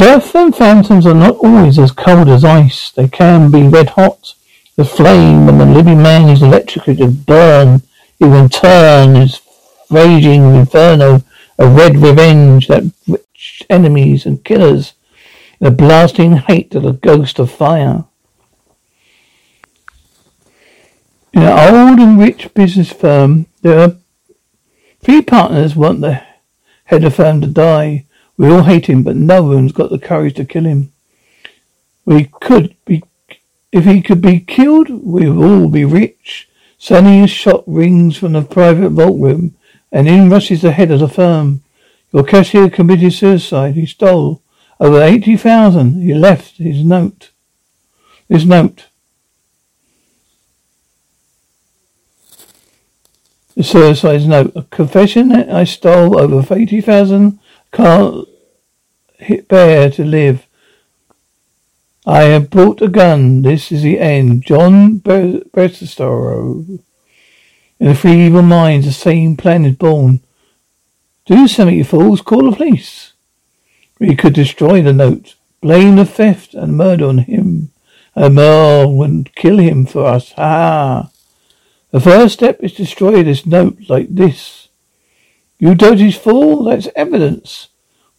Death and phantoms are not always as cold as ice. They can be red hot. The flame when the living man is electrocuted, burn, even turn his raging inferno, a red revenge that rich enemies and killers, in a blasting hate of the ghost of fire. In an old and rich business firm, there are three partners want the head of firm to die. We all hate him, but no one's got the courage to kill him. We could be, if he could be killed, we would all be rich. A shot rings from the private vault room, and in rushes the head of the firm. Your cashier committed suicide. He stole over eighty thousand. He left his note. This note. The suicide note. A confession I stole over eighty thousand. Bear to live. I have brought a gun. This is the end. John Bertestoro. In the three evil minds, the same plan is born. Do something, you fools. Call the police. We could destroy the note. Blame the theft and murder on him. And Merle would kill him for us. Ha! The first step is destroy this note like this. You dirty fool, that's evidence.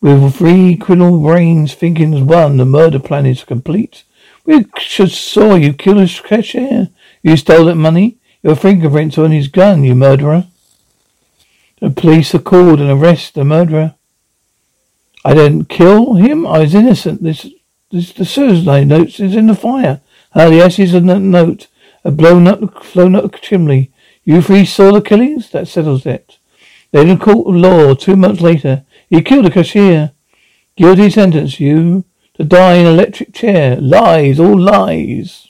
With three criminal brains thinking as one, the murder plan is complete. We should saw you kill a cashier. You stole that money. Your fingerprints are on his gun, you murderer. The police are called and arrest the murderer. I didn't kill him. I was innocent. This, this, the suicide note is in the fire. Ah, the ashes of that note are blown up, flown up the chimney. You three saw the killings? That settles it. They in court of law two months later. You killed a cashier. Guilty sentence, you to die in an electric chair. Lies, all lies.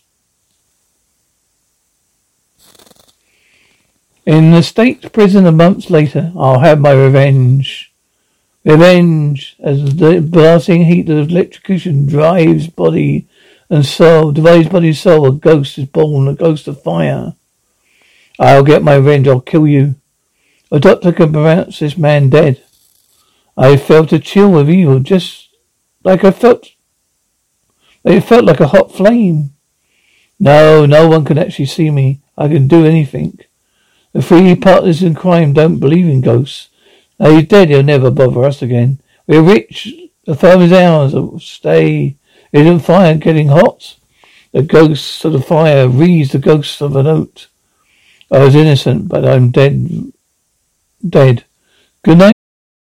In the state prison a month later, I'll have my revenge. Revenge, as the blasting heat of electrocution drives body and soul, divides body and soul, a ghost is born, a ghost of fire. I'll get my revenge, I'll kill you. A doctor can pronounce this man dead. I felt a chill of evil, just like I felt. It felt like a hot flame. No, no one can actually see me. I can do anything. The three partners in crime don't believe in ghosts. Now he's dead, he'll never bother us again. We're rich. The firm is ours. Oh, stay. Isn't fire getting hot? The ghosts of the fire reads the ghosts of a note. I was innocent, but I'm dead. Dead. Good night.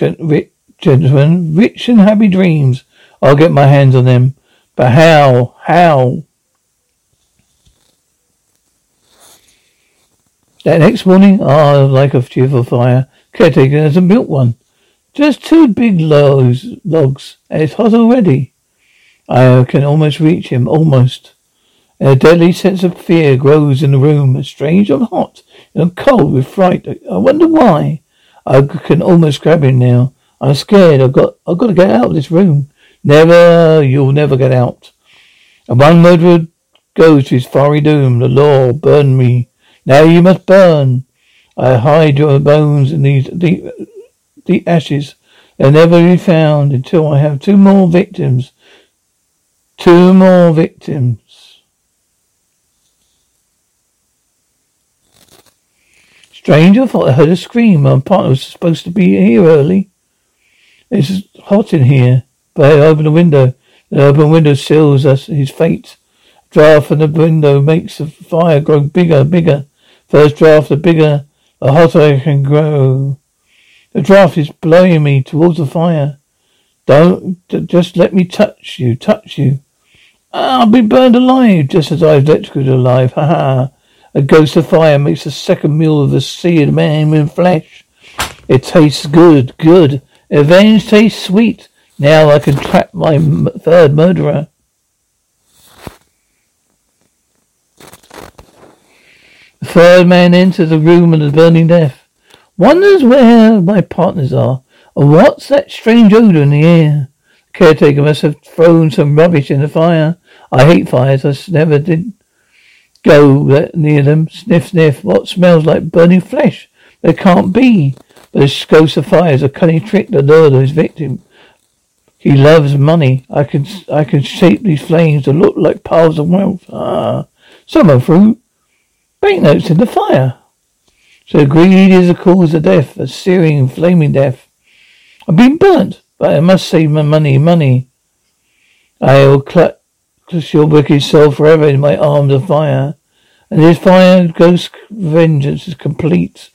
Ri- gentlemen, rich and happy dreams. I'll get my hands on them. But how? How? That next morning, ah, like a cheerful fire, caretaker hasn't built one. Just two big logs, logs, and it's hot already. I can almost reach him, almost. A deadly sense of fear grows in the room, strange and hot, and cold with fright. I wonder why. I can almost grab him now. I'm scared. I've got, I've got to get out of this room. Never, you'll never get out. And one murderer goes to his fiery doom. The law burn me. Now you must burn. I hide your bones in these deep, deep ashes. They'll never be found until I have two more victims. Two more victims. Strange, I thought I heard a scream. My partner was supposed to be here early. It's hot in here. But I open the window. The open window seals us his fate. Draft from the window makes the fire grow bigger, bigger. First draft, the bigger, the hotter I can grow. The draft is blowing me towards the fire. Don't just let me touch you, touch you. Ah, I'll be burned alive, just as I was electrocuted alive. Ha ha. A ghost of fire makes a second meal of the seared man in flesh. It tastes good, good. Revenge tastes sweet. Now I can trap my m- third murderer. The third man enters the room of the burning death. Wonders where my partners are. And what's that strange odor in the air? The caretaker must have thrown some rubbish in the fire. I hate fires. I never did go near them. Sniff, sniff. What smells like burning flesh? There can't be. But of fire is a cunning trick to lure his victim. He loves money. I can I can shape these flames to look like piles of wealth. Ah, someone threw banknotes in the fire. So greed is the cause of death, a searing, flaming death. I've been burnt, but I must save my money, money. I will clutch your wicked soul forever in my arms of fire. And this fire ghost vengeance is complete.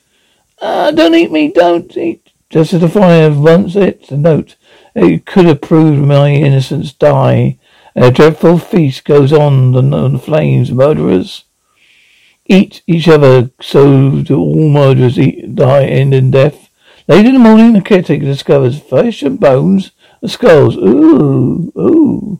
Ah, don't eat me, don't eat. Just as the fire wants it, the note. It could have proved my innocence die. And a dreadful feast goes on the, the flames, murderers eat each other, so do all murderers eat, die, end in death. Late in the morning, the caretaker discovers flesh and bones and skulls. Ooh, ooh.